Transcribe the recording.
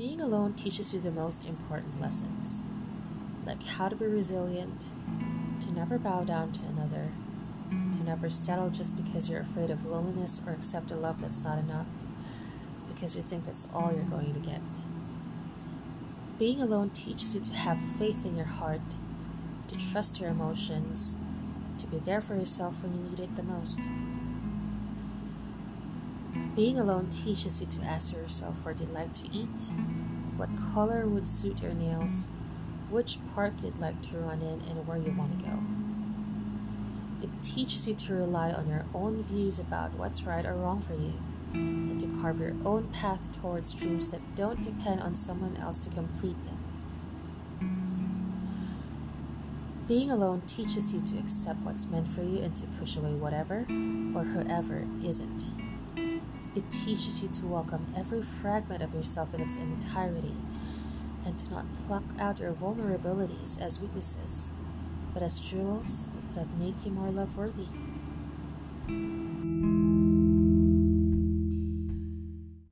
Being alone teaches you the most important lessons, like how to be resilient, to never bow down to another, to never settle just because you're afraid of loneliness or accept a love that's not enough, because you think that's all you're going to get. Being alone teaches you to have faith in your heart, to trust your emotions, to be there for yourself when you need it the most. Being alone teaches you to ask yourself what you'd like to eat, what color would suit your nails, which park you'd like to run in, and where you want to go. It teaches you to rely on your own views about what's right or wrong for you, and to carve your own path towards dreams that don't depend on someone else to complete them. Being alone teaches you to accept what's meant for you and to push away whatever or whoever isn't. It teaches you to welcome every fragment of yourself in its entirety and to not pluck out your vulnerabilities as weaknesses, but as jewels that make you more love worthy.